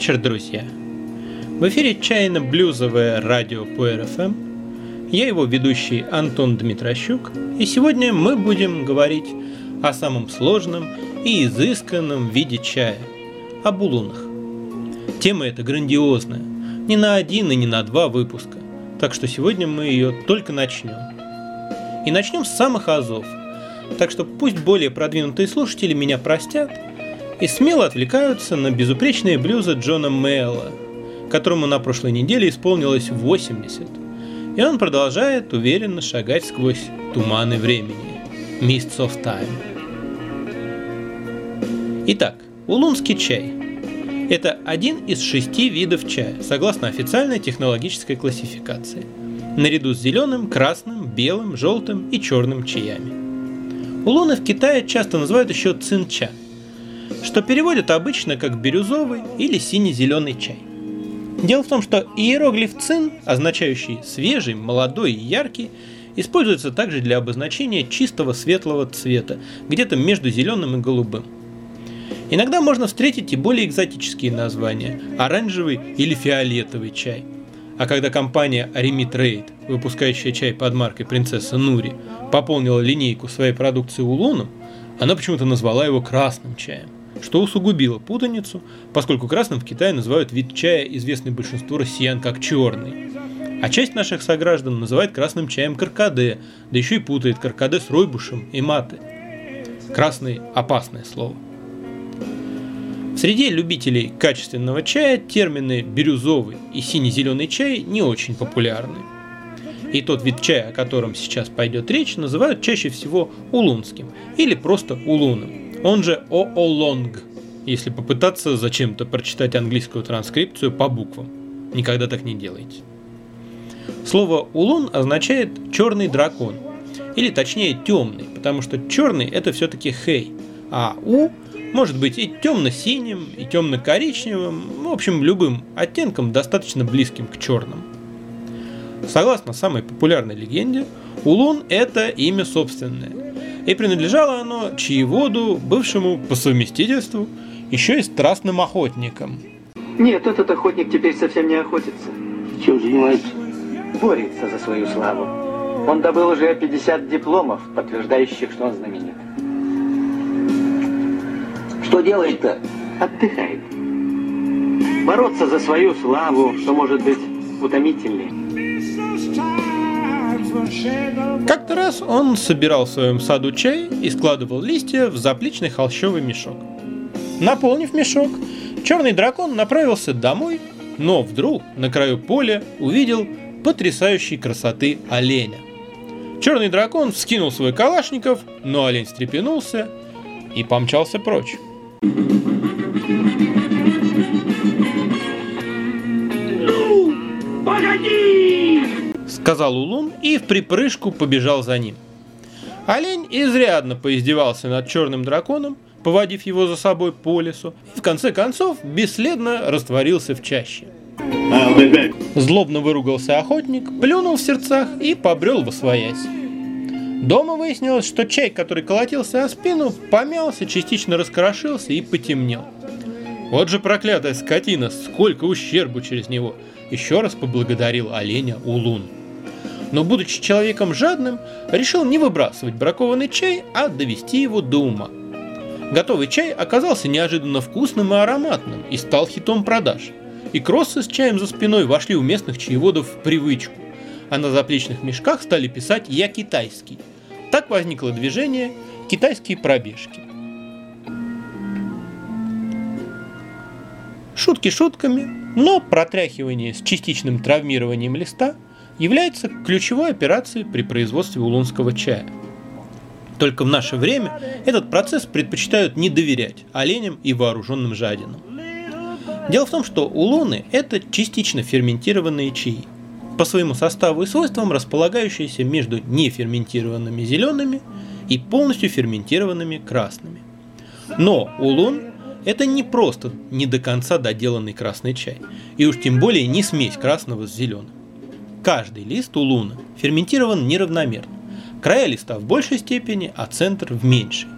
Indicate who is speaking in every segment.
Speaker 1: вечер, друзья! В эфире чайно-блюзовое радио ПРФМ. Я его ведущий Антон Дмитрощук, и сегодня мы будем говорить о самом сложном и изысканном виде чая – о булунах. Тема эта грандиозная, не на один и не на два выпуска, так что сегодня мы ее только начнем. И начнем с самых азов, так что пусть более продвинутые слушатели меня простят – и смело отвлекаются на безупречные блюзы Джона Мэйла, которому на прошлой неделе исполнилось 80. И он продолжает уверенно шагать сквозь туманы времени. Mists of Time. Итак, улунский чай. Это один из шести видов чая, согласно официальной технологической классификации, наряду с зеленым, красным, белым, желтым и черным чаями. Улуны в Китае часто называют еще цинча – что переводят обычно как бирюзовый или сине-зеленый чай. Дело в том, что иероглиф цин, означающий свежий, молодой и яркий, используется также для обозначения чистого светлого цвета, где-то между зеленым и голубым. Иногда можно встретить и более экзотические названия – оранжевый или фиолетовый чай. А когда компания Arimi Trade, выпускающая чай под маркой принцесса Нури, пополнила линейку своей продукции улуном, она почему-то назвала его красным чаем что усугубило путаницу, поскольку красным в Китае называют вид чая, известный большинству россиян как черный. А часть наших сограждан называет красным чаем каркаде, да еще и путает каркаде с ройбушем и маты. Красный – опасное слово. В среде любителей качественного чая термины «бирюзовый» и «сине-зеленый чай» не очень популярны. И тот вид чая, о котором сейчас пойдет речь, называют чаще всего улунским или просто улуном он же оолонг, если попытаться зачем-то прочитать английскую транскрипцию по буквам. Никогда так не делайте. Слово улун означает черный дракон, или точнее темный, потому что черный это все-таки хей, а у может быть и темно-синим, и темно-коричневым, в общем любым оттенком достаточно близким к черным. Согласно самой популярной легенде, Улун – это имя собственное, и принадлежало оно чаеводу, бывшему по совместительству, еще и страстным охотникам.
Speaker 2: Нет, этот охотник теперь совсем не охотится.
Speaker 3: Чем занимается?
Speaker 2: Борется за свою славу. Он добыл уже 50 дипломов, подтверждающих, что он знаменит.
Speaker 3: Что делает-то?
Speaker 2: Отдыхает. Бороться за свою славу, что может быть утомительнее.
Speaker 1: Как-то раз он собирал в своем саду чай и складывал листья в заплечный холщовый мешок. Наполнив мешок, черный дракон направился домой, но вдруг на краю поля увидел потрясающей красоты оленя. Черный дракон вскинул свой калашников, но олень встрепенулся и помчался прочь. Сказал Улун и в припрыжку побежал за ним. Олень изрядно поиздевался над черным драконом, поводив его за собой по лесу, и в конце концов бесследно растворился в чаще. Злобно выругался охотник, плюнул в сердцах и побрел во своясь. Дома выяснилось, что чай, который колотился о спину, помялся, частично раскрошился и потемнел. Вот же проклятая скотина, сколько ущербу через него! Еще раз поблагодарил оленя Улун но, будучи человеком жадным, решил не выбрасывать бракованный чай, а довести его до ума. Готовый чай оказался неожиданно вкусным и ароматным и стал хитом продаж. И кроссы с чаем за спиной вошли у местных чаеводов в привычку, а на заплечных мешках стали писать «Я китайский». Так возникло движение «Китайские пробежки». Шутки шутками, но протряхивание с частичным травмированием листа – является ключевой операцией при производстве улунского чая. Только в наше время этот процесс предпочитают не доверять оленям и вооруженным жадинам. Дело в том, что улуны – это частично ферментированные чаи, по своему составу и свойствам располагающиеся между неферментированными зелеными и полностью ферментированными красными. Но улун – это не просто не до конца доделанный красный чай, и уж тем более не смесь красного с зеленым. Каждый лист у луны ферментирован неравномерно. Края листа в большей степени, а центр в меньшей.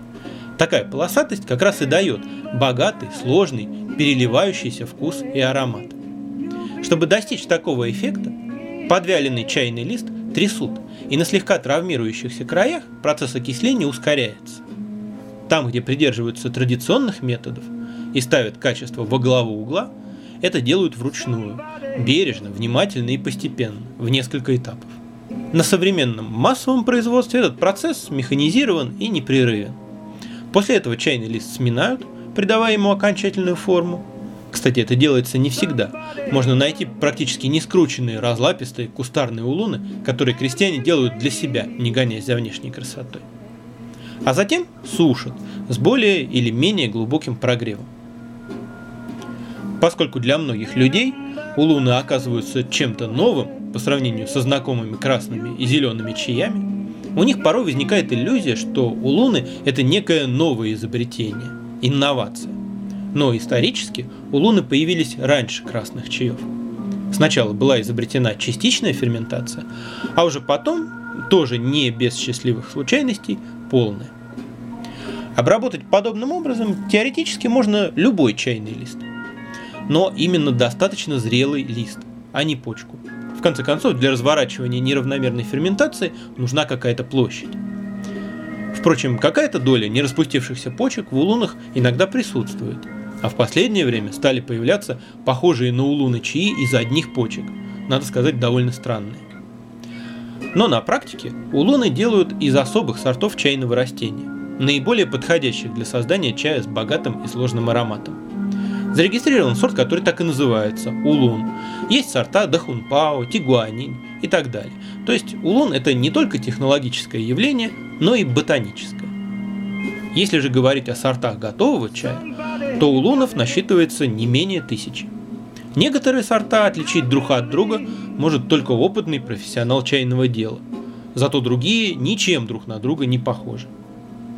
Speaker 1: Такая полосатость как раз и дает богатый, сложный, переливающийся вкус и аромат. Чтобы достичь такого эффекта, подвяленный чайный лист трясут, и на слегка травмирующихся краях процесс окисления ускоряется. Там, где придерживаются традиционных методов и ставят качество во главу угла, это делают вручную, бережно, внимательно и постепенно, в несколько этапов. На современном массовом производстве этот процесс механизирован и непрерывен. После этого чайный лист сминают, придавая ему окончательную форму. Кстати, это делается не всегда. Можно найти практически не скрученные, разлапистые, кустарные улуны, которые крестьяне делают для себя, не гоняясь за внешней красотой. А затем сушат с более или менее глубоким прогревом. Поскольку для многих людей улуны оказываются чем-то новым по сравнению со знакомыми красными и зелеными чаями, у них порой возникает иллюзия, что улуны – это некое новое изобретение, инновация. Но исторически улуны появились раньше красных чаев. Сначала была изобретена частичная ферментация, а уже потом, тоже не без счастливых случайностей, полная. Обработать подобным образом теоретически можно любой чайный лист – но именно достаточно зрелый лист, а не почку. В конце концов, для разворачивания неравномерной ферментации нужна какая-то площадь. Впрочем, какая-то доля нераспустившихся почек в улунах иногда присутствует, а в последнее время стали появляться похожие на улуны чаи из одних почек, надо сказать, довольно странные. Но на практике улуны делают из особых сортов чайного растения, наиболее подходящих для создания чая с богатым и сложным ароматом. Зарегистрирован сорт, который так и называется – улун. Есть сорта дахунпао, тигуанинь и так далее. То есть улун – это не только технологическое явление, но и ботаническое. Если же говорить о сортах готового чая, то улунов насчитывается не менее тысячи. Некоторые сорта отличить друг от друга может только опытный профессионал чайного дела. Зато другие ничем друг на друга не похожи.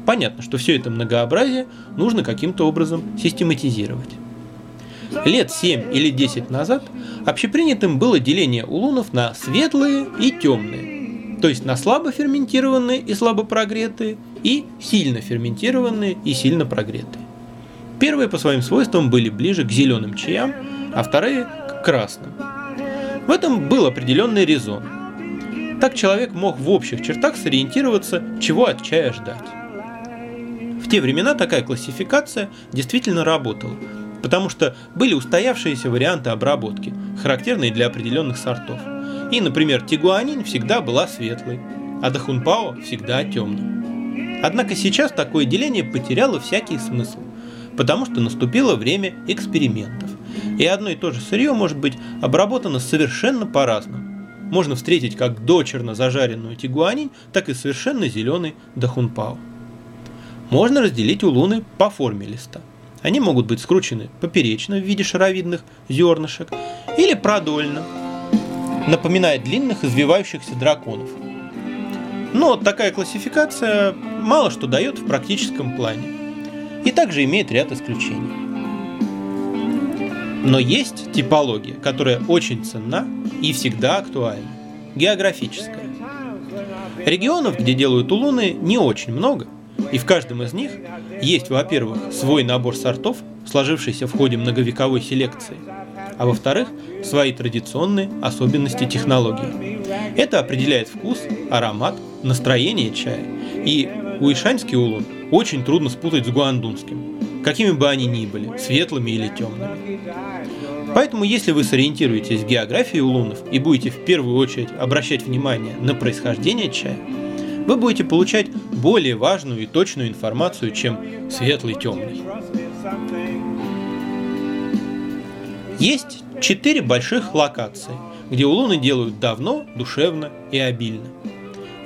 Speaker 1: Понятно, что все это многообразие нужно каким-то образом систематизировать. Лет 7 или 10 назад общепринятым было деление улунов на светлые и темные, то есть на слабо ферментированные и слабо прогретые, и сильно ферментированные и сильно прогретые. Первые по своим свойствам были ближе к зеленым чаям, а вторые к красным. В этом был определенный резон. Так человек мог в общих чертах сориентироваться, чего от чая ждать. В те времена такая классификация действительно работала, потому что были устоявшиеся варианты обработки, характерные для определенных сортов. И, например, тигуанин всегда была светлой, а дахунпао всегда темным. Однако сейчас такое деление потеряло всякий смысл, потому что наступило время экспериментов. И одно и то же сырье может быть обработано совершенно по-разному. Можно встретить как дочерно зажаренную тигуанин, так и совершенно зеленый дахунпао. Можно разделить улуны по форме листа – они могут быть скручены поперечно в виде шаровидных зернышек или продольно, напоминая длинных извивающихся драконов. Но такая классификация мало что дает в практическом плане и также имеет ряд исключений. Но есть типология, которая очень ценна и всегда актуальна – географическая. Регионов, где делают улуны, не очень много, и в каждом из них есть, во-первых, свой набор сортов, сложившийся в ходе многовековой селекции, а во-вторых, свои традиционные особенности технологии. Это определяет вкус, аромат, настроение чая. И уишанский улун очень трудно спутать с гуандунским, какими бы они ни были, светлыми или темными. Поэтому, если вы сориентируетесь в географии улунов и будете в первую очередь обращать внимание на происхождение чая, вы будете получать более важную и точную информацию, чем светлый темный. Есть четыре больших локации, где улуны делают давно, душевно и обильно.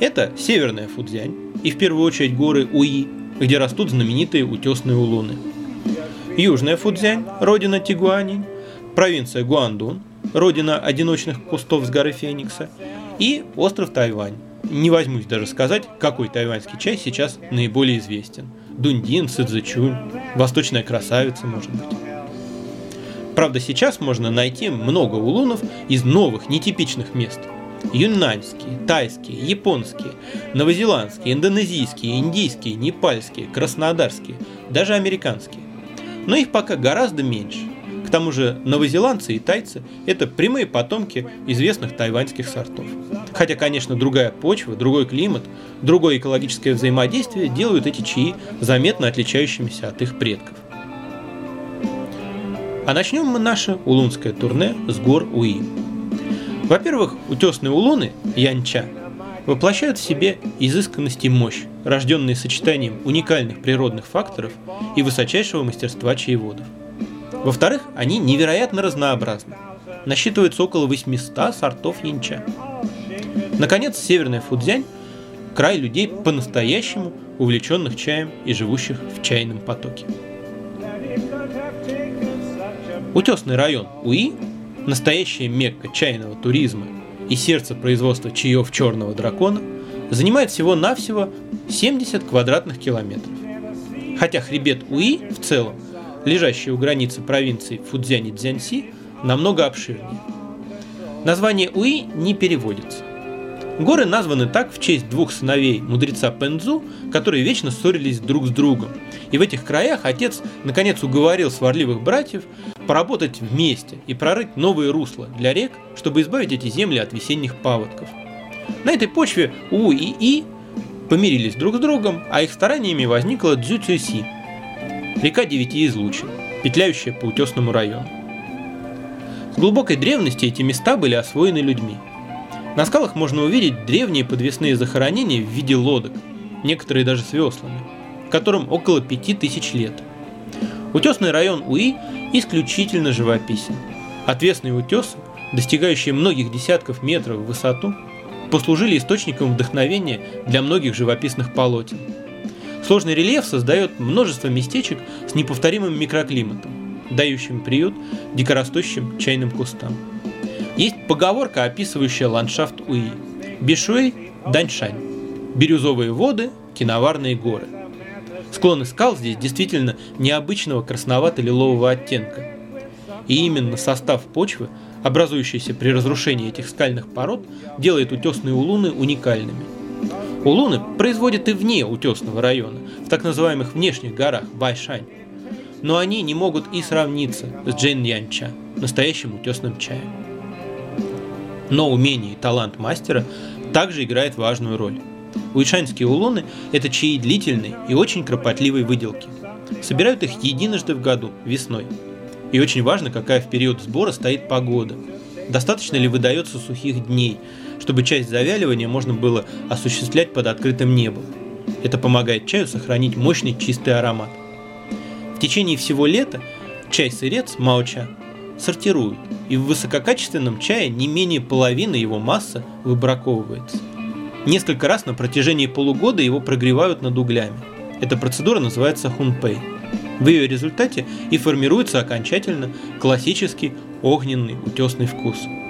Speaker 1: Это северная Фудзянь и в первую очередь горы Уи, где растут знаменитые утесные улуны. Южная Фудзянь, родина Тигуани, провинция Гуандун, родина одиночных кустов с горы Феникса, и остров Тайвань, не возьмусь даже сказать, какой тайваньский чай сейчас наиболее известен. Дундин, Сыдзычунь, Восточная красавица, может быть. Правда, сейчас можно найти много улунов из новых, нетипичных мест. Юннаньские, тайские, японские, новозеландские, индонезийские, индийские, непальские, краснодарские, даже американские. но их пока гораздо меньше. К тому же новозеландцы и тайцы – это прямые потомки известных тайваньских сортов. Хотя, конечно, другая почва, другой климат, другое экологическое взаимодействие делают эти чаи заметно отличающимися от их предков. А начнем мы наше улунское турне с гор Уи. Во-первых, утесные улуны, янча, воплощают в себе изысканность и мощь, рожденные сочетанием уникальных природных факторов и высочайшего мастерства чаеводов. Во-вторых, они невероятно разнообразны. Насчитывается около 800 сортов янча. Наконец, Северная Фудзянь – край людей по-настоящему увлеченных чаем и живущих в чайном потоке. Утесный район Уи – настоящая мекка чайного туризма и сердце производства чаев черного дракона – занимает всего-навсего 70 квадратных километров. Хотя хребет Уи в целом лежащий у границы провинций Фудзянь и Цзянси, намного обширнее. Название Уи не переводится. Горы названы так в честь двух сыновей мудреца Пензу, которые вечно ссорились друг с другом. И в этих краях отец наконец уговорил сварливых братьев поработать вместе и прорыть новые русла для рек, чтобы избавить эти земли от весенних паводков. На этой почве У и И помирились друг с другом, а их стараниями возникла Дзюцюси, река девяти излучин, петляющая по утесному району. С глубокой древности эти места были освоены людьми. На скалах можно увидеть древние подвесные захоронения в виде лодок, некоторые даже с веслами, которым около пяти тысяч лет. Утесный район Уи исключительно живописен. Отвесные утесы, достигающие многих десятков метров в высоту, послужили источником вдохновения для многих живописных полотен – Сложный рельеф создает множество местечек с неповторимым микроклиматом, дающим приют дикорастущим чайным кустам. Есть поговорка, описывающая ландшафт Уи. Бишуэй Даньшань. Бирюзовые воды, киноварные горы. Склоны скал здесь действительно необычного красновато-лилового оттенка. И именно состав почвы, образующийся при разрушении этих скальных пород, делает утесные улуны уникальными – Улуны производят и вне утесного района, в так называемых внешних горах Байшань. Но они не могут и сравниться с Джиньянча, настоящим утесным чаем. Но умение и талант мастера также играет важную роль. Уишаньские улуны – это чаи длительной и очень кропотливой выделки. Собирают их единожды в году, весной. И очень важно, какая в период сбора стоит погода. Достаточно ли выдается сухих дней – чтобы часть завяливания можно было осуществлять под открытым небом. Это помогает чаю сохранить мощный чистый аромат. В течение всего лета чай-сырец маоча сортируют, и в высококачественном чае не менее половины его массы выбраковывается. Несколько раз на протяжении полугода его прогревают над углями. Эта процедура называется хунпэй. В ее результате и формируется окончательно классический огненный утесный вкус –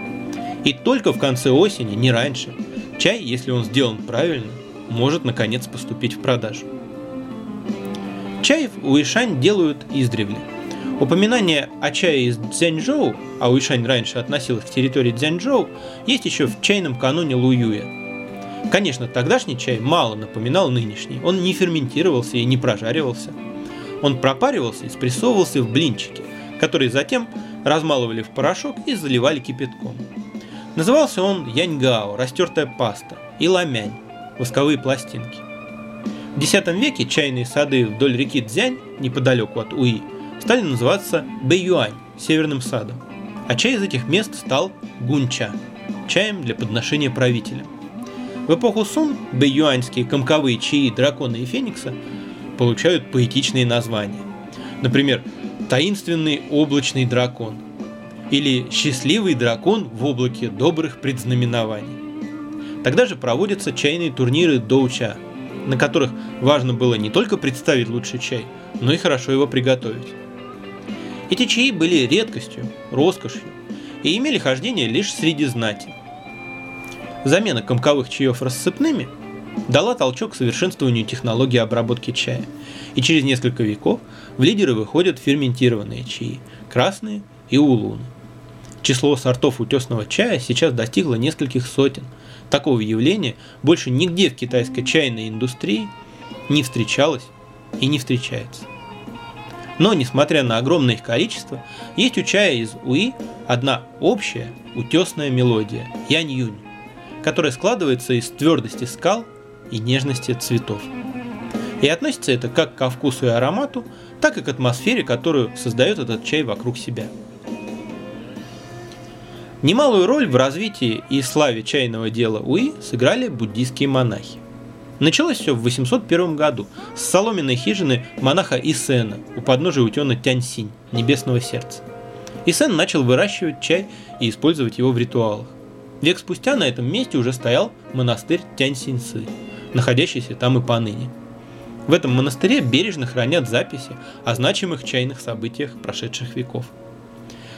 Speaker 1: и только в конце осени, не раньше, чай, если он сделан правильно, может наконец поступить в продажу. Чай в Уишань делают издревле. Упоминание о чае из Цзяньчжоу, а Уишань раньше относилась к территории Цзяньчжоу, есть еще в чайном каноне Луюя. Конечно, тогдашний чай мало напоминал нынешний, он не ферментировался и не прожаривался. Он пропаривался и спрессовывался в блинчики, которые затем размалывали в порошок и заливали кипятком. Назывался он яньгао, растертая паста, и ламянь, восковые пластинки. В X веке чайные сады вдоль реки Цзянь, неподалеку от Уи, стали называться Бэйюань, северным садом. А чай из этих мест стал гунча, чаем для подношения правителям. В эпоху Сун бэйюаньские комковые чаи дракона и феникса получают поэтичные названия. Например, таинственный облачный дракон – или «Счастливый дракон в облаке добрых предзнаменований». Тогда же проводятся чайные турниры доуча, на которых важно было не только представить лучший чай, но и хорошо его приготовить. Эти чаи были редкостью, роскошью и имели хождение лишь среди знати. Замена комковых чаев рассыпными дала толчок к совершенствованию технологии обработки чая, и через несколько веков в лидеры выходят ферментированные чаи – красные и улуны. Число сортов утесного чая сейчас достигло нескольких сотен. Такого явления больше нигде в китайской чайной индустрии не встречалось и не встречается. Но, несмотря на огромное их количество, есть у чая из Уи одна общая утесная мелодия – Янь-Юнь, которая складывается из твердости скал и нежности цветов. И относится это как ко вкусу и аромату, так и к атмосфере, которую создает этот чай вокруг себя. Немалую роль в развитии и славе чайного дела Уи сыграли буддийские монахи. Началось все в 801 году с соломенной хижины монаха Исена у подножия утена Тяньсинь, небесного сердца. Исен начал выращивать чай и использовать его в ритуалах. Век спустя на этом месте уже стоял монастырь Тяньсиньсы, находящийся там и поныне. В этом монастыре бережно хранят записи о значимых чайных событиях прошедших веков.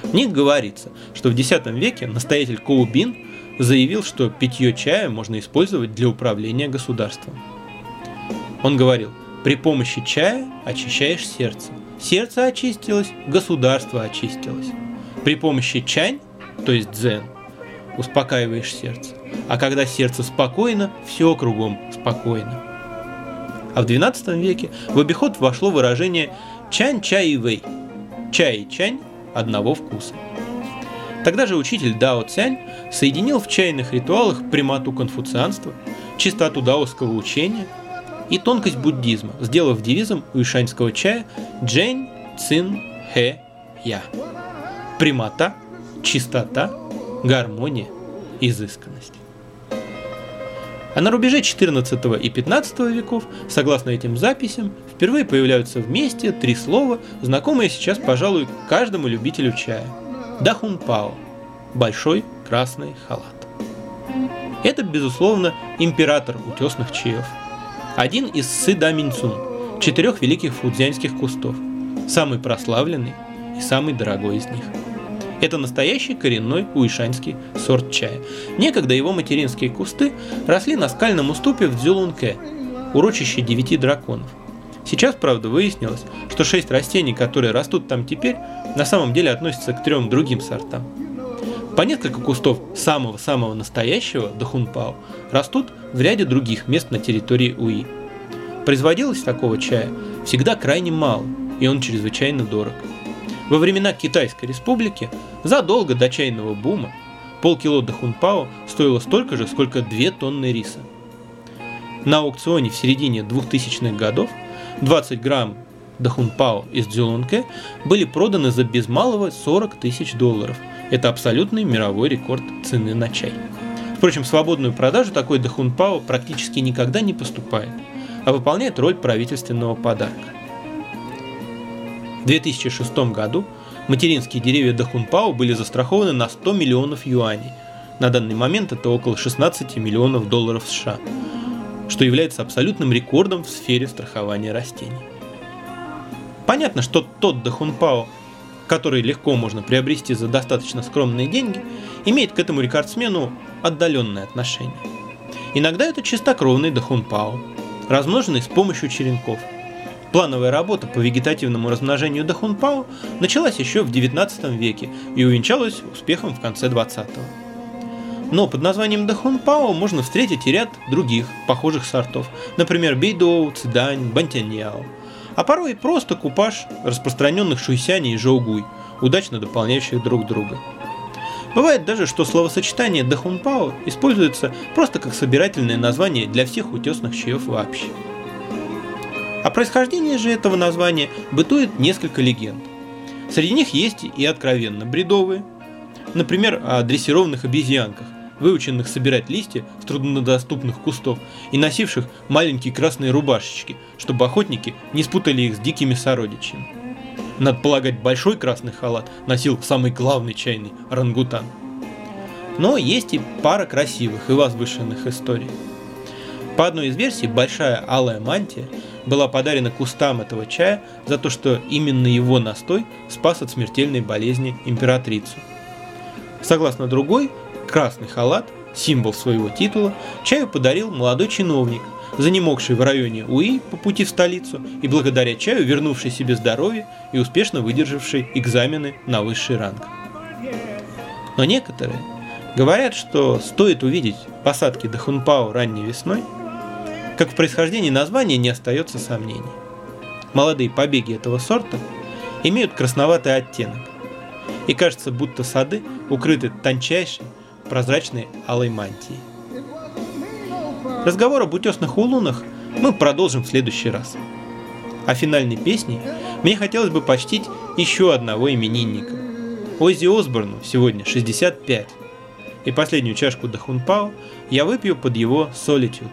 Speaker 1: В них говорится, что в X веке настоятель Коубин заявил, что питье чая можно использовать для управления государством. Он говорил, при помощи чая очищаешь сердце. Сердце очистилось, государство очистилось. При помощи чань, то есть дзен, успокаиваешь сердце. А когда сердце спокойно, все кругом спокойно. А в XII веке в обиход вошло выражение «чань чай и вэй» – чай и чань одного вкуса. Тогда же учитель Дао Цянь соединил в чайных ритуалах прямоту конфуцианства, чистоту даосского учения и тонкость буддизма, сделав девизом уишаньского чая «Джэнь Цин Хэ Я» – прямота, чистота, гармония, изысканность. А на рубеже 14 и 15 веков, согласно этим записям, впервые появляются вместе три слова, знакомые сейчас, пожалуй, каждому любителю чая. Дахун Пао – большой красный халат. Это, безусловно, император утесных чаев. Один из Сыда Минцун, четырех великих фудзянских кустов, самый прославленный и самый дорогой из них – это настоящий коренной уишанский сорт чая. Некогда его материнские кусты росли на скальном уступе в Дзюлунке, урочище девяти драконов. Сейчас, правда, выяснилось, что шесть растений, которые растут там теперь, на самом деле относятся к трем другим сортам. По несколько кустов самого-самого настоящего дахунпао растут в ряде других мест на территории Уи. Производилось такого чая всегда крайне мало, и он чрезвычайно дорог. Во времена Китайской республики, задолго до чайного бума, полкило дахунпао стоило столько же, сколько 2 тонны риса. На аукционе в середине 2000-х годов 20 грамм дахунпао из Дзюлунке были проданы за без малого 40 тысяч долларов. Это абсолютный мировой рекорд цены на чай. Впрочем, в свободную продажу такой дахунпао практически никогда не поступает, а выполняет роль правительственного подарка. В 2006 году материнские деревья Дахунпао были застрахованы на 100 миллионов юаней. На данный момент это около 16 миллионов долларов США, что является абсолютным рекордом в сфере страхования растений. Понятно, что тот Дахунпао, который легко можно приобрести за достаточно скромные деньги, имеет к этому рекордсмену отдаленное отношение. Иногда это чистокровный Дахунпао, размноженный с помощью черенков – Плановая работа по вегетативному размножению дахунпао началась еще в 19 веке и увенчалась успехом в конце 20-го. Но под названием дахунпао можно встретить и ряд других похожих сортов, например, бейдоу, цидань, бантяньяо, а порой просто купаж распространенных шуйсяни и жоугуй, удачно дополняющих друг друга. Бывает даже, что словосочетание дахунпао используется просто как собирательное название для всех утесных чаев вообще. О происхождении же этого названия бытует несколько легенд. Среди них есть и откровенно бредовые. Например, о дрессированных обезьянках, выученных собирать листья с труднодоступных кустов и носивших маленькие красные рубашечки, чтобы охотники не спутали их с дикими сородичами. Надо полагать, большой красный халат носил самый главный чайный рангутан. Но есть и пара красивых и возвышенных историй. По одной из версий, большая алая мантия была подарена кустам этого чая за то, что именно его настой спас от смертельной болезни императрицу. Согласно другой, красный халат, символ своего титула, чаю подарил молодой чиновник, занемогший в районе Уи по пути в столицу и благодаря чаю вернувший себе здоровье и успешно выдержавший экзамены на высший ранг. Но некоторые говорят, что стоит увидеть посадки Дахунпао ранней весной – как в происхождении названия не остается сомнений. Молодые побеги этого сорта имеют красноватый оттенок. И кажется, будто сады укрыты тончайшей, прозрачной алой мантией. Разговор об утесных улунах мы продолжим в следующий раз. А финальной песней мне хотелось бы почтить еще одного именинника. Оззи Осборну сегодня 65. И последнюю чашку Дахунпао я выпью под его Solitude,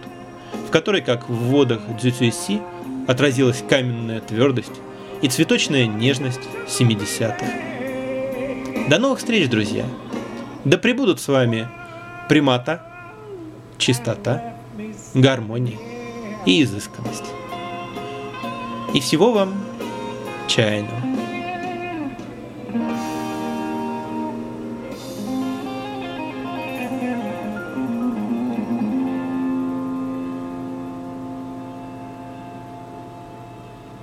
Speaker 1: в которой, как в водах Дзюцюэси, отразилась каменная твердость и цветочная нежность 70-х. До новых встреч, друзья! Да пребудут с вами примата, чистота, гармония и изысканность. И всего вам чайного.